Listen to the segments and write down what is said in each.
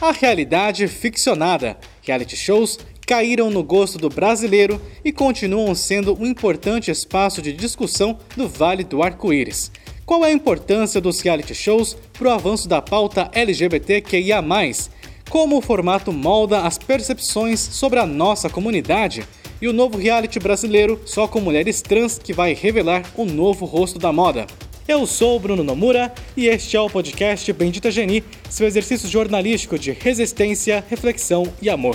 A realidade ficcionada. Reality shows caíram no gosto do brasileiro e continuam sendo um importante espaço de discussão do Vale do Arco-Íris. Qual é a importância dos reality shows para o avanço da pauta LGBTQIA? Como o formato molda as percepções sobre a nossa comunidade? E o novo reality brasileiro só com mulheres trans que vai revelar o novo rosto da moda. Eu sou o Bruno Nomura e este é o podcast Bendita Geni, seu exercício jornalístico de resistência, reflexão e amor.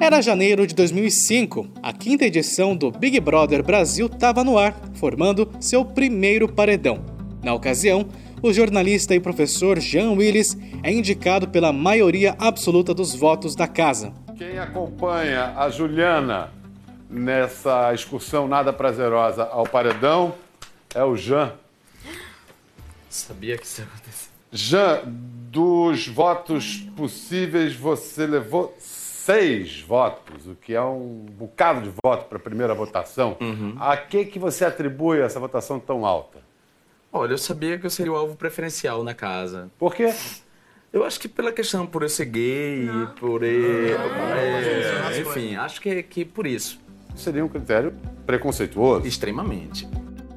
Era janeiro de 2005. A quinta edição do Big Brother Brasil estava no ar, formando seu primeiro paredão. Na ocasião, o jornalista e professor Jean Willis é indicado pela maioria absoluta dos votos da casa. Quem acompanha a Juliana nessa excursão nada prazerosa ao paredão é o Jean. Sabia que isso ia acontecer. Jean, dos votos possíveis, você levou seis votos, o que é um bocado de voto para a primeira votação. Uhum. A que, que você atribui essa votação tão alta? Olha, eu sabia que eu seria o alvo preferencial na casa. Por quê? Eu acho que pela questão por eu ser gay, não. por eu, é, enfim, acho que, que por isso. Seria um critério preconceituoso? Extremamente.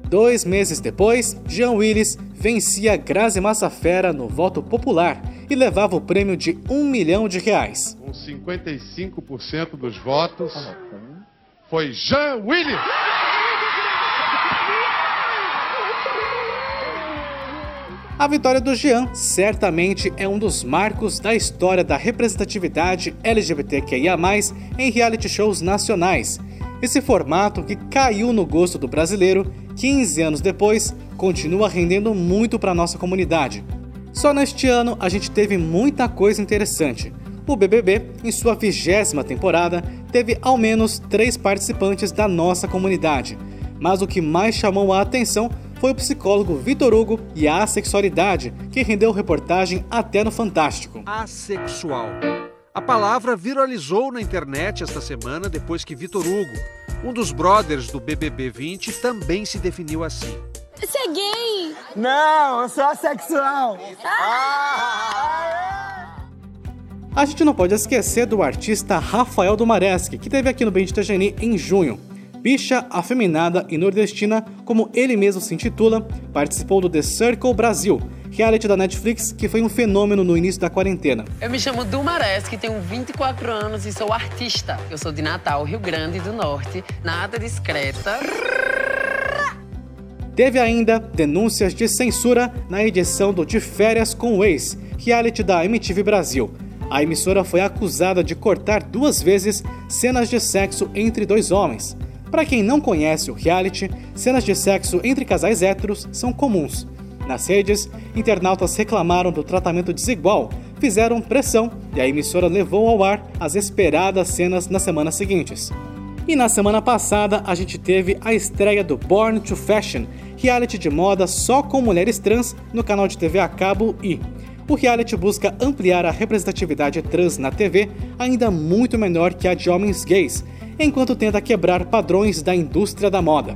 Dois meses depois, Jean Willis vencia Grazi Massafera no voto popular e levava o prêmio de um milhão de reais. Com 55% dos votos, foi Jean Willis! A vitória do Jean certamente é um dos marcos da história da representatividade LGBTQIA+, em reality shows nacionais. Esse formato que caiu no gosto do brasileiro, 15 anos depois, continua rendendo muito para nossa comunidade. Só neste ano a gente teve muita coisa interessante. O BBB, em sua vigésima temporada, teve ao menos três participantes da nossa comunidade. Mas o que mais chamou a atenção foi o psicólogo Vitor Hugo e a assexualidade, que rendeu reportagem até no Fantástico. Assexual. A palavra viralizou na internet esta semana depois que Vitor Hugo, um dos brothers do BBB 20, também se definiu assim. Você é gay? Não, eu sou assexual. Ah! A gente não pode esquecer do artista Rafael Domareschi, que teve aqui no Bendita Geni em junho bicha afeminada e nordestina, como ele mesmo se intitula, participou do The Circle Brasil, reality da Netflix que foi um fenômeno no início da quarentena. Eu me chamo Dumares, que tenho 24 anos e sou artista. Eu sou de Natal, Rio Grande do Norte, nada discreta. Teve ainda denúncias de censura na edição do De Férias com o Ex, reality da MTV Brasil. A emissora foi acusada de cortar duas vezes cenas de sexo entre dois homens. Para quem não conhece o reality, cenas de sexo entre casais héteros são comuns. Nas redes, internautas reclamaram do tratamento desigual, fizeram pressão e a emissora levou ao ar as esperadas cenas nas semanas seguintes. E na semana passada a gente teve a estreia do Born to Fashion, reality de moda só com mulheres trans no canal de TV a cabo e o reality busca ampliar a representatividade trans na TV, ainda muito menor que a de homens gays, enquanto tenta quebrar padrões da indústria da moda.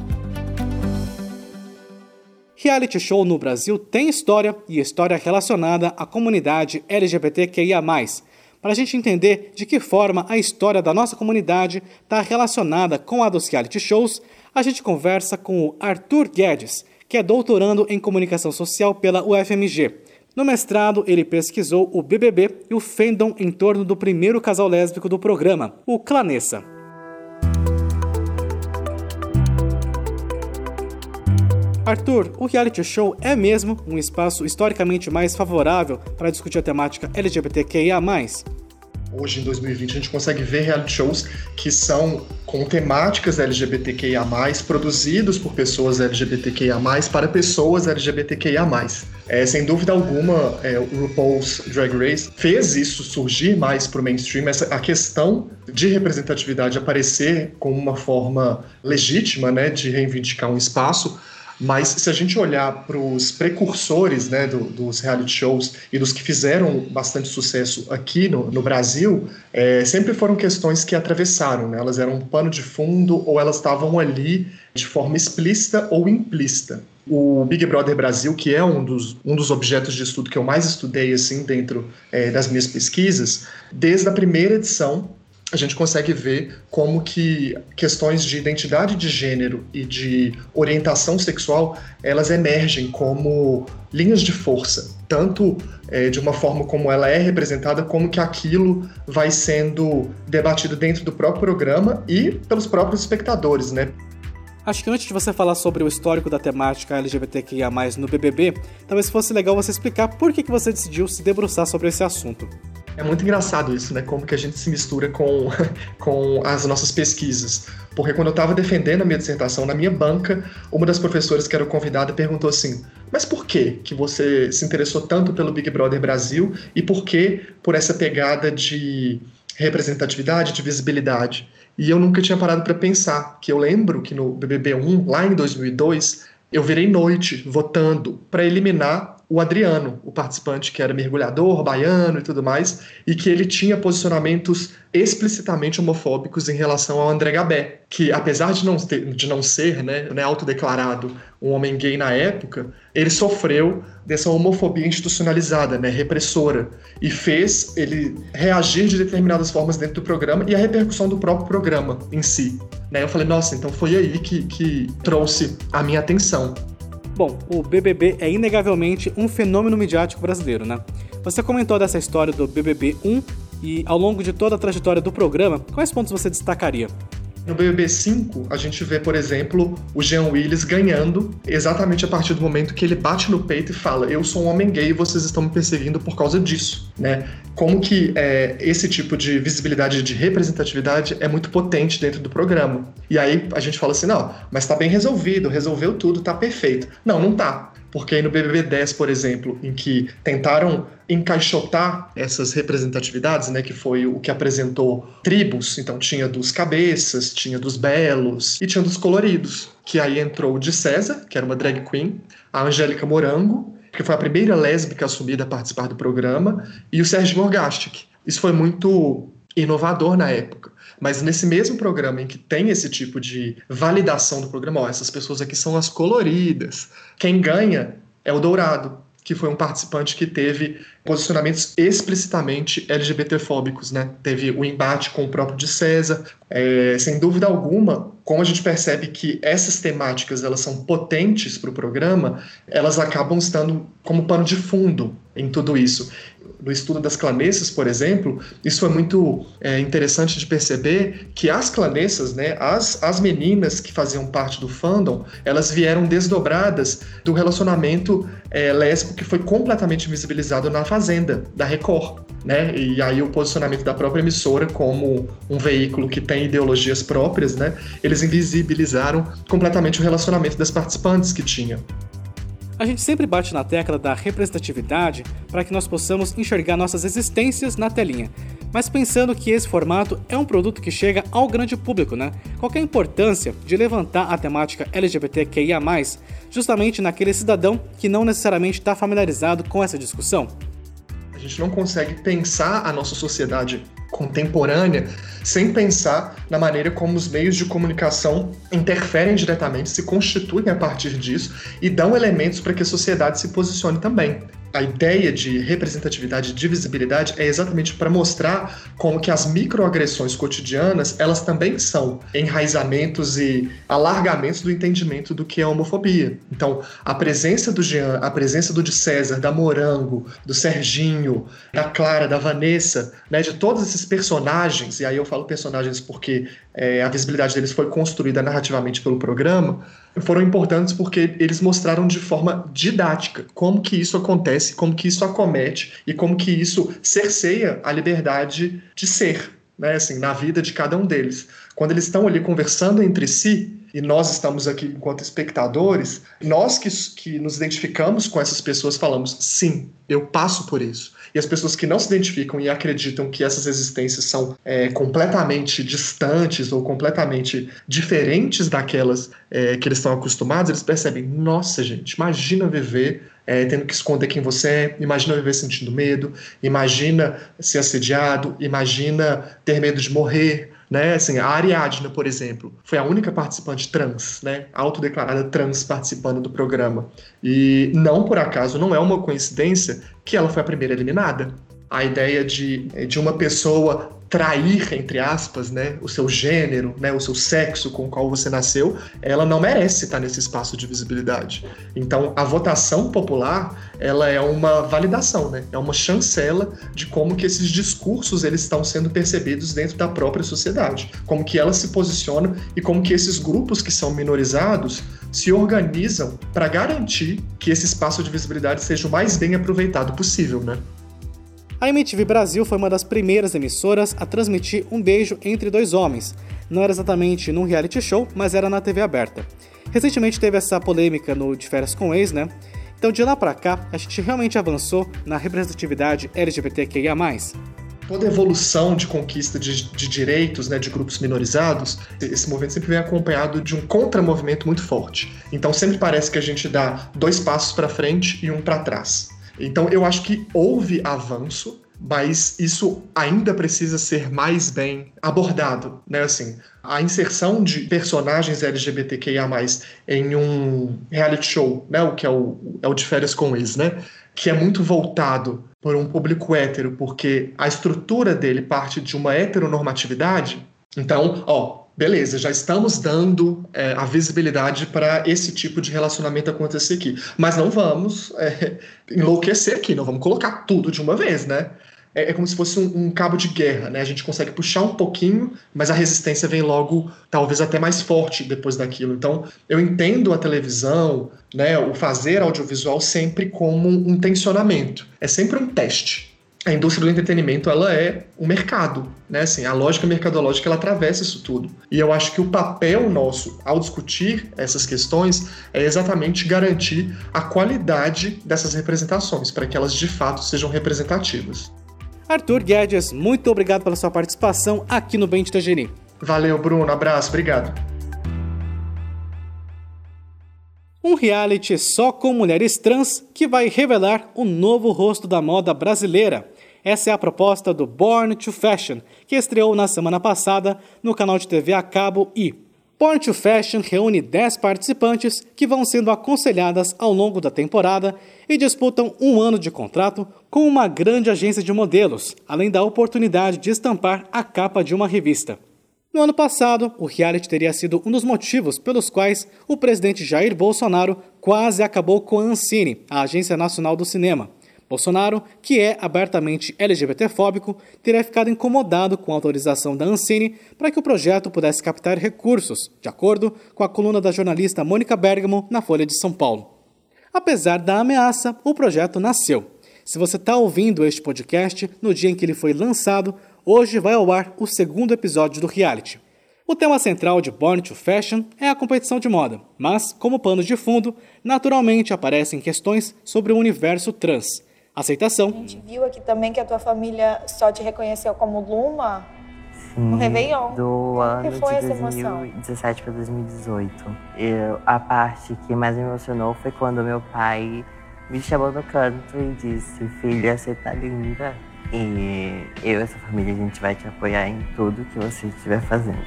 Reality show no Brasil tem história e história relacionada à comunidade LGBTQIA. Para a gente entender de que forma a história da nossa comunidade está relacionada com a dos reality shows, a gente conversa com o Arthur Guedes, que é doutorando em comunicação social pela UFMG. No mestrado, ele pesquisou o BBB e o fandom em torno do primeiro casal lésbico do programa, o Clanessa. Arthur, o reality show é mesmo um espaço historicamente mais favorável para discutir a temática LGBTQIA? Hoje, em 2020, a gente consegue ver reality shows que são com temáticas LGBTQIA, produzidos por pessoas LGBTQIA, para pessoas LGBTQIA. É, sem dúvida alguma, é, o RuPaul's Drag Race fez isso surgir mais para o mainstream, essa, a questão de representatividade aparecer como uma forma legítima né, de reivindicar um espaço Mas se a gente olhar para os precursores né, do, dos reality shows e dos que fizeram bastante sucesso aqui no, no Brasil, é, sempre foram questões que atravessaram, né? elas eram um pano de fundo ou elas estavam ali de forma explícita ou implícita. O Big Brother Brasil, que é um dos, um dos objetos de estudo que eu mais estudei assim dentro é, das minhas pesquisas, desde a primeira edição a gente consegue ver como que questões de identidade de gênero e de orientação sexual elas emergem como linhas de força, tanto é, de uma forma como ela é representada, como que aquilo vai sendo debatido dentro do próprio programa e pelos próprios espectadores, né? Acho que antes de você falar sobre o histórico da temática LGBTQIA+, no BBB, talvez fosse legal você explicar por que, que você decidiu se debruçar sobre esse assunto. É muito engraçado isso, né? Como que a gente se mistura com, com as nossas pesquisas. Porque quando eu estava defendendo a minha dissertação na minha banca, uma das professoras que era convidada perguntou assim: Mas por que que você se interessou tanto pelo Big Brother Brasil e por que por essa pegada de representatividade, de visibilidade? E eu nunca tinha parado para pensar que eu lembro que no BBB1, lá em 2002, eu virei noite votando para eliminar o Adriano, o participante que era mergulhador, baiano e tudo mais, e que ele tinha posicionamentos explicitamente homofóbicos em relação ao André Gabé, que apesar de não, ter, de não ser né, né, autodeclarado um homem gay na época, ele sofreu dessa homofobia institucionalizada, né, repressora, e fez ele reagir de determinadas formas dentro do programa e a repercussão do próprio programa em si. Né? Eu falei, nossa, então foi aí que, que trouxe a minha atenção. Bom, o BBB é inegavelmente um fenômeno midiático brasileiro, né? Você comentou dessa história do BBB 1 e ao longo de toda a trajetória do programa, quais pontos você destacaria? No BBB 5, a gente vê, por exemplo, o Jean Willis ganhando exatamente a partir do momento que ele bate no peito e fala: Eu sou um homem gay e vocês estão me perseguindo por causa disso. Né? Como que é, esse tipo de visibilidade, de representatividade é muito potente dentro do programa. E aí a gente fala assim: Não, mas tá bem resolvido, resolveu tudo, tá perfeito. Não, não tá. Porque aí no BBB 10, por exemplo, em que tentaram encaixotar essas representatividades, né, que foi o que apresentou tribos, então tinha dos cabeças, tinha dos belos e tinha dos coloridos, que aí entrou o de César, que era uma drag queen, a Angélica Morango, que foi a primeira lésbica assumida a participar do programa, e o Sérgio Morgastic. Isso foi muito inovador na época. Mas nesse mesmo programa em que tem esse tipo de validação do programa, ó, essas pessoas aqui são as coloridas. Quem ganha é o Dourado, que foi um participante que teve posicionamentos explicitamente LGBTfóbicos, né? Teve o embate com o próprio de César. É, sem dúvida alguma, como a gente percebe que essas temáticas elas são potentes para o programa, elas acabam estando como pano de fundo em tudo isso no estudo das clanessas, por exemplo, isso foi muito é, interessante de perceber que as clanessas, né, as, as meninas que faziam parte do fandom, elas vieram desdobradas do relacionamento é, lésbico que foi completamente visibilizado na Fazenda, da Record. Né? E aí o posicionamento da própria emissora como um veículo que tem ideologias próprias, né? Eles invisibilizaram completamente o relacionamento das participantes que tinha. A gente sempre bate na tecla da representatividade para que nós possamos enxergar nossas existências na telinha. Mas pensando que esse formato é um produto que chega ao grande público, né? Qual é a importância de levantar a temática LGBTQIA, justamente naquele cidadão que não necessariamente está familiarizado com essa discussão? Gente não consegue pensar a nossa sociedade contemporânea sem pensar na maneira como os meios de comunicação interferem diretamente, se constituem a partir disso e dão elementos para que a sociedade se posicione também a ideia de representatividade de visibilidade é exatamente para mostrar como que as microagressões cotidianas, elas também são enraizamentos e alargamentos do entendimento do que é homofobia. Então, a presença do Jean, a presença do de César, da Morango, do Serginho, da Clara, da Vanessa, né, de todos esses personagens, e aí eu falo personagens porque é, a visibilidade deles foi construída narrativamente pelo programa, foram importantes porque eles mostraram de forma didática como que isso acontece, como que isso acomete e como que isso cerceia a liberdade de ser, né, assim, na vida de cada um deles. quando eles estão ali conversando entre si, e nós estamos aqui enquanto espectadores, nós que, que nos identificamos com essas pessoas falamos, sim, eu passo por isso. E as pessoas que não se identificam e acreditam que essas existências são é, completamente distantes ou completamente diferentes daquelas é, que eles estão acostumados, eles percebem: nossa, gente, imagina viver é, tendo que esconder quem você é, imagina viver sentindo medo, imagina ser assediado, imagina ter medo de morrer, né? Assim, a Ariadna, por exemplo, foi a única participante trans, né? Autodeclarada trans participando do programa. E não por acaso, não é uma coincidência que ela foi a primeira eliminada. A ideia de, de uma pessoa trair, entre aspas, né, o seu gênero, né, o seu sexo com o qual você nasceu, ela não merece estar nesse espaço de visibilidade. Então, a votação popular, ela é uma validação, né, é uma chancela de como que esses discursos eles estão sendo percebidos dentro da própria sociedade, como que elas se posicionam e como que esses grupos que são minorizados se organizam para garantir que esse espaço de visibilidade seja o mais bem aproveitado possível, né? A MTV Brasil foi uma das primeiras emissoras a transmitir um beijo entre dois homens. Não era exatamente num reality show, mas era na TV aberta. Recentemente teve essa polêmica no De Férias com Ex, né? Então de lá para cá, a gente realmente avançou na representatividade LGBTQIA+. Toda evolução de conquista de, de direitos né, de grupos minorizados, esse movimento sempre vem acompanhado de um contramovimento muito forte. Então sempre parece que a gente dá dois passos para frente e um para trás. Então eu acho que houve avanço, mas isso ainda precisa ser mais bem abordado, né? Assim, a inserção de personagens LGBTQIA+, em um reality show, né? O que é o, é o de férias com ex, né? Que é muito voltado por um público hétero, porque a estrutura dele parte de uma heteronormatividade. Então, ó, beleza, já estamos dando é, a visibilidade para esse tipo de relacionamento acontecer aqui. Mas não vamos é, enlouquecer aqui, não vamos colocar tudo de uma vez, né? É, é como se fosse um, um, cabo de guerra, né? A gente consegue puxar um pouquinho, mas a resistência vem logo, talvez até mais forte depois daquilo. Então, eu entendo a televisão, né, o fazer audiovisual sempre como um tensionamento. É sempre um teste a indústria do entretenimento ela é um mercado, né? Assim, a lógica mercadológica ela atravessa isso tudo. E eu acho que o papel nosso ao discutir essas questões é exatamente garantir a qualidade dessas representações para que elas de fato sejam representativas. Arthur Guedes, muito obrigado pela sua participação aqui no Bente da Geni. Valeu, Bruno. Abraço, obrigado. Um reality só com mulheres trans que vai revelar o novo rosto da moda brasileira. Essa é a proposta do Born to Fashion, que estreou na semana passada no canal de TV a cabo e Born to Fashion reúne 10 participantes que vão sendo aconselhadas ao longo da temporada e disputam um ano de contrato com uma grande agência de modelos, além da oportunidade de estampar a capa de uma revista. No ano passado, o reality teria sido um dos motivos pelos quais o presidente Jair Bolsonaro quase acabou com a Ancine, a Agência Nacional do Cinema. Bolsonaro, que é abertamente LGBTfóbico, teria ficado incomodado com a autorização da Ancine para que o projeto pudesse captar recursos, de acordo com a coluna da jornalista Mônica Bergamo na Folha de São Paulo. Apesar da ameaça, o projeto nasceu. Se você está ouvindo este podcast no dia em que ele foi lançado, hoje vai ao ar o segundo episódio do reality. O tema central de Born to Fashion é a competição de moda, mas, como pano de fundo, naturalmente aparecem questões sobre o universo trans, aceitação. A gente viu aqui também que a tua família só te reconheceu como Luma Sim, no Réveillon. Do ano que foi de 2017 para 2018. Eu, a parte que mais me emocionou foi quando meu pai me chamou no canto e disse: Filha, você tá linda. E eu e essa família, a gente vai te apoiar em tudo que você estiver fazendo.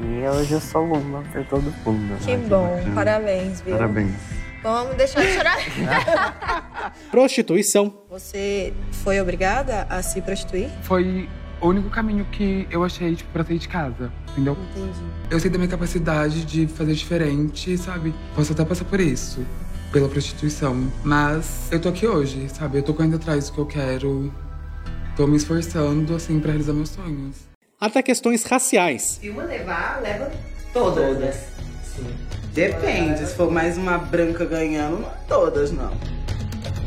E hoje eu sou Luma pra todo mundo. Que né? bom, que parabéns, viu? Parabéns. Vamos deixar de chorar. Prostituição. Você foi obrigada a se prostituir? Foi o único caminho que eu achei, tipo, pra sair de casa, entendeu? Entendi. Eu sei da minha capacidade de fazer diferente, sabe? Posso até passar por isso, pela prostituição. Mas eu tô aqui hoje, sabe? Eu tô correndo atrás do que eu quero. Tô me esforçando, assim, pra realizar meus sonhos. Até questões raciais. Se uma levar, leva todas. Todas. Depende, se for mais uma branca ganhando, não todas, não.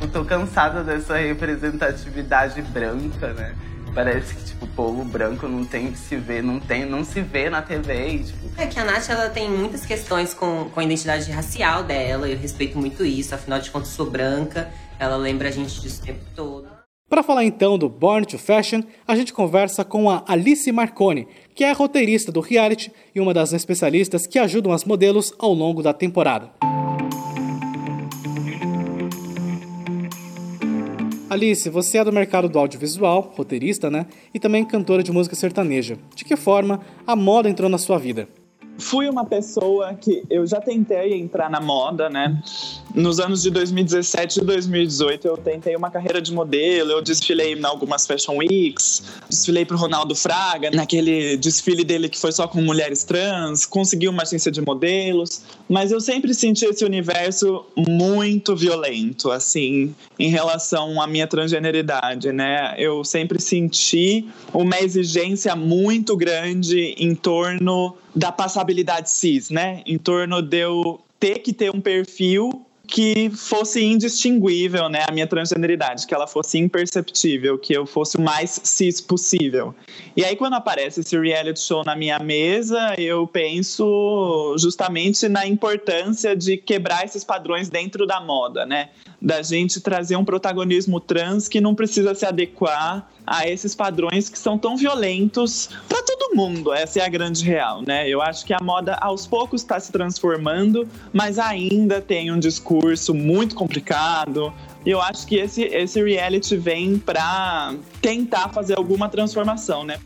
Eu tô cansada dessa representatividade branca, né? Parece que, tipo, o povo branco não tem que se ver, não tem, não se vê na TV. E, tipo... É que a Nath, ela tem muitas questões com, com a identidade racial dela, eu respeito muito isso, afinal de contas sou branca, ela lembra a gente disso o tempo todo. Para falar então do Born to Fashion, a gente conversa com a Alice Marconi, que é roteirista do reality e uma das especialistas que ajudam as modelos ao longo da temporada. Alice, você é do mercado do audiovisual, roteirista, né? E também cantora de música sertaneja. De que forma a moda entrou na sua vida? Fui uma pessoa que eu já tentei entrar na moda, né? Nos anos de 2017 e 2018 eu tentei uma carreira de modelo, eu desfilei em algumas Fashion Weeks, desfilei pro Ronaldo Fraga, naquele desfile dele que foi só com mulheres trans, consegui uma agência de modelos, mas eu sempre senti esse universo muito violento, assim, em relação à minha transgeneridade, né? Eu sempre senti uma exigência muito grande em torno da passabilidade cis, né? Em torno de eu ter que ter um perfil que fosse indistinguível, né, a minha transgeneridade, que ela fosse imperceptível, que eu fosse o mais cis possível. E aí quando aparece esse reality show na minha mesa, eu penso justamente na importância de quebrar esses padrões dentro da moda, né? Da gente trazer um protagonismo trans que não precisa se adequar a esses padrões que são tão violentos para todo mundo. Essa é a grande real, né? Eu acho que a moda aos poucos está se transformando, mas ainda tem um discurso muito complicado. Eu acho que esse, esse reality vem para tentar fazer alguma transformação, né?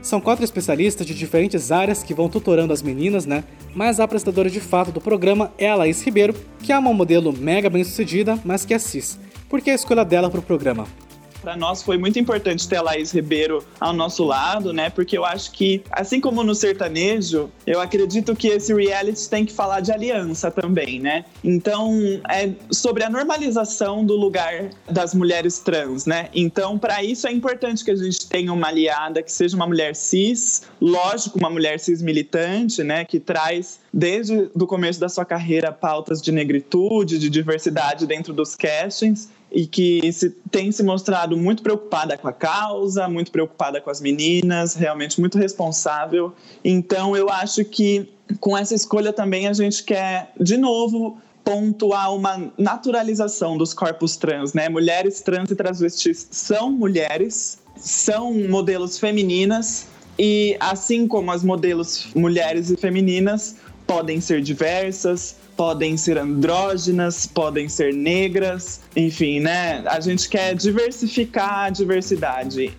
São quatro especialistas de diferentes áreas que vão tutorando as meninas, né? Mas a apresentadora de fato do programa é a Laís Ribeiro, que é uma modelo mega bem sucedida, mas que é cis. Por que a escolha dela para o programa? Para nós foi muito importante ter a Laís Ribeiro ao nosso lado, né? Porque eu acho que, assim como no sertanejo, eu acredito que esse reality tem que falar de aliança também, né? Então, é sobre a normalização do lugar das mulheres trans, né? Então, para isso é importante que a gente tenha uma aliada que seja uma mulher cis, lógico, uma mulher cis militante, né? Que traz desde o começo da sua carreira pautas de negritude, de diversidade dentro dos castings e que se, tem se mostrado muito preocupada com a causa, muito preocupada com as meninas, realmente muito responsável. Então, eu acho que com essa escolha também a gente quer, de novo, pontuar uma naturalização dos corpos trans, né? Mulheres trans e transvestis são mulheres, são modelos femininas e assim como as modelos mulheres e femininas podem ser diversas, podem ser andrógenas, podem ser negras, enfim, né? A gente quer diversificar a diversidade.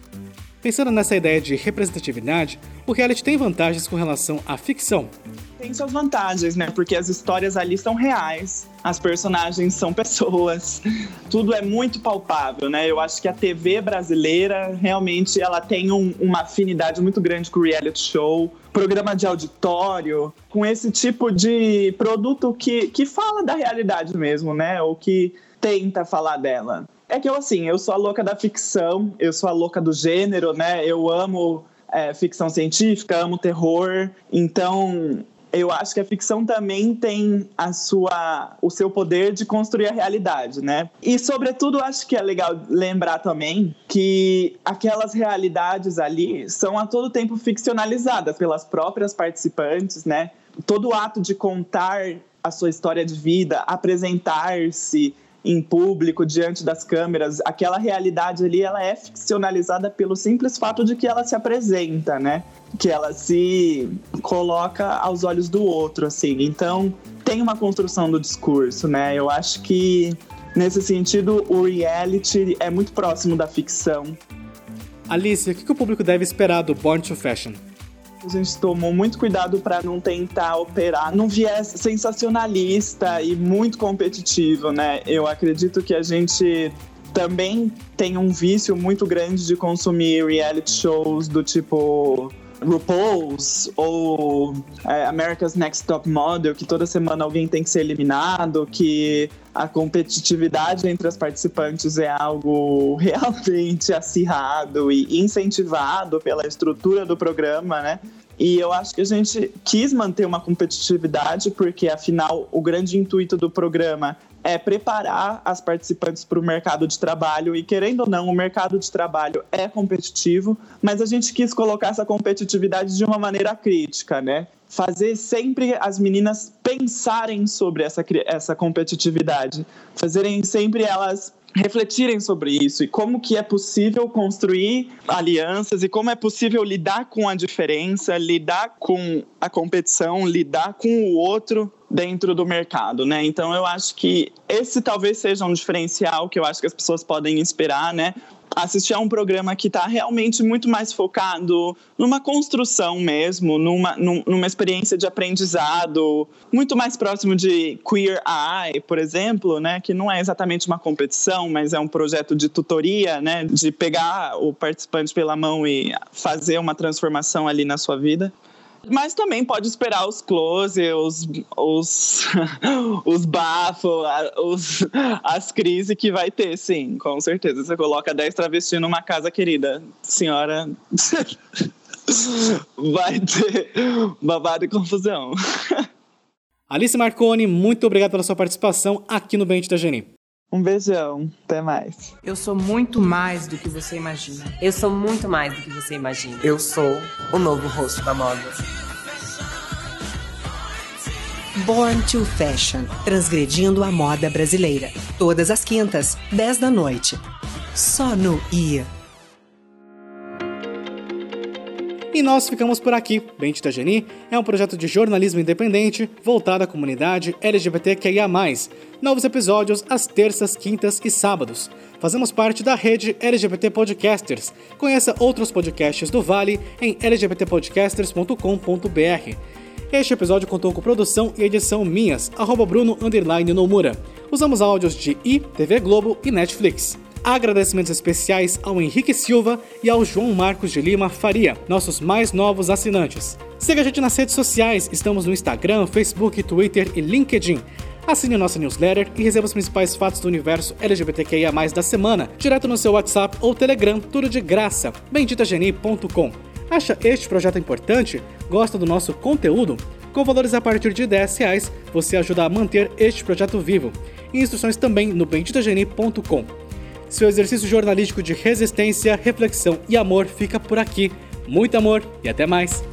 Pensando nessa ideia de representatividade, o reality tem vantagens com relação à ficção. Tem suas vantagens, né? Porque as histórias ali são reais, as personagens são pessoas, tudo é muito palpável, né? Eu acho que a TV brasileira realmente ela tem um, uma afinidade muito grande com reality show, programa de auditório, com esse tipo de produto que, que fala da realidade mesmo, né? Ou que tenta falar dela. É que eu, assim, eu sou a louca da ficção, eu sou a louca do gênero, né? Eu amo é, ficção científica, amo terror. Então, eu acho que a ficção também tem a sua, o seu poder de construir a realidade, né? E, sobretudo, acho que é legal lembrar também que aquelas realidades ali são a todo tempo ficcionalizadas pelas próprias participantes, né? Todo ato de contar a sua história de vida, apresentar-se, em público, diante das câmeras, aquela realidade ali, ela é ficcionalizada pelo simples fato de que ela se apresenta, né? Que ela se coloca aos olhos do outro, assim. Então, tem uma construção do discurso, né? Eu acho que, nesse sentido, o reality é muito próximo da ficção. Alice, o que o público deve esperar do Born to Fashion? A gente tomou muito cuidado para não tentar operar num viés sensacionalista e muito competitivo, né? Eu acredito que a gente também tem um vício muito grande de consumir reality shows do tipo RuPaul's ou é, America's Next Top Model, que toda semana alguém tem que ser eliminado, que a competitividade entre as participantes é algo realmente acirrado e incentivado pela estrutura do programa, né? E eu acho que a gente quis manter uma competitividade, porque afinal o grande intuito do programa é preparar as participantes para o mercado de trabalho e querendo ou não, o mercado de trabalho é competitivo, mas a gente quis colocar essa competitividade de uma maneira crítica, né? Fazer sempre as meninas pensarem sobre essa, essa competitividade, fazerem sempre elas refletirem sobre isso e como que é possível construir alianças e como é possível lidar com a diferença, lidar com a competição, lidar com o outro dentro do mercado, né? Então eu acho que esse talvez seja um diferencial que eu acho que as pessoas podem esperar, né? assistir a um programa que está realmente muito mais focado numa construção mesmo, numa, numa experiência de aprendizado, muito mais próximo de Queer Eye, por exemplo, né, que não é exatamente uma competição, mas é um projeto de tutoria, né, de pegar o participante pela mão e fazer uma transformação ali na sua vida. Mas também pode esperar os close, os, os, os bafos, os, as crises que vai ter, sim, com certeza. Você coloca 10 travestis numa casa querida, senhora. vai ter babado e confusão. Alice Marconi, muito obrigado pela sua participação aqui no Bente da Geni. Um beijão, até mais. Eu sou muito mais do que você imagina. Eu sou muito mais do que você imagina. Eu sou o novo rosto da moda. Born to Fashion, transgredindo a moda brasileira. Todas as quintas, 10 da noite. Só no IA. E nós ficamos por aqui. Bente da Geni é um projeto de jornalismo independente voltado à comunidade LGBTQIA+. Novos episódios às terças, quintas e sábados. Fazemos parte da rede LGBT Podcasters. Conheça outros podcasts do Vale em lgbtpodcasters.com.br. Este episódio contou com produção e edição minhas, arroba Bruno Nomura. Usamos áudios de I, TV Globo e Netflix. Agradecimentos especiais ao Henrique Silva e ao João Marcos de Lima Faria, nossos mais novos assinantes. Siga a gente nas redes sociais, estamos no Instagram, Facebook, Twitter e LinkedIn. Assine nossa newsletter e receba os principais fatos do universo LGBTQIA+, da semana, direto no seu WhatsApp ou Telegram, tudo de graça. benditageni.com Acha este projeto importante? Gosta do nosso conteúdo? Com valores a partir de 10 reais, você ajuda a manter este projeto vivo. instruções também no benditageni.com. Seu exercício jornalístico de resistência, reflexão e amor fica por aqui. Muito amor e até mais!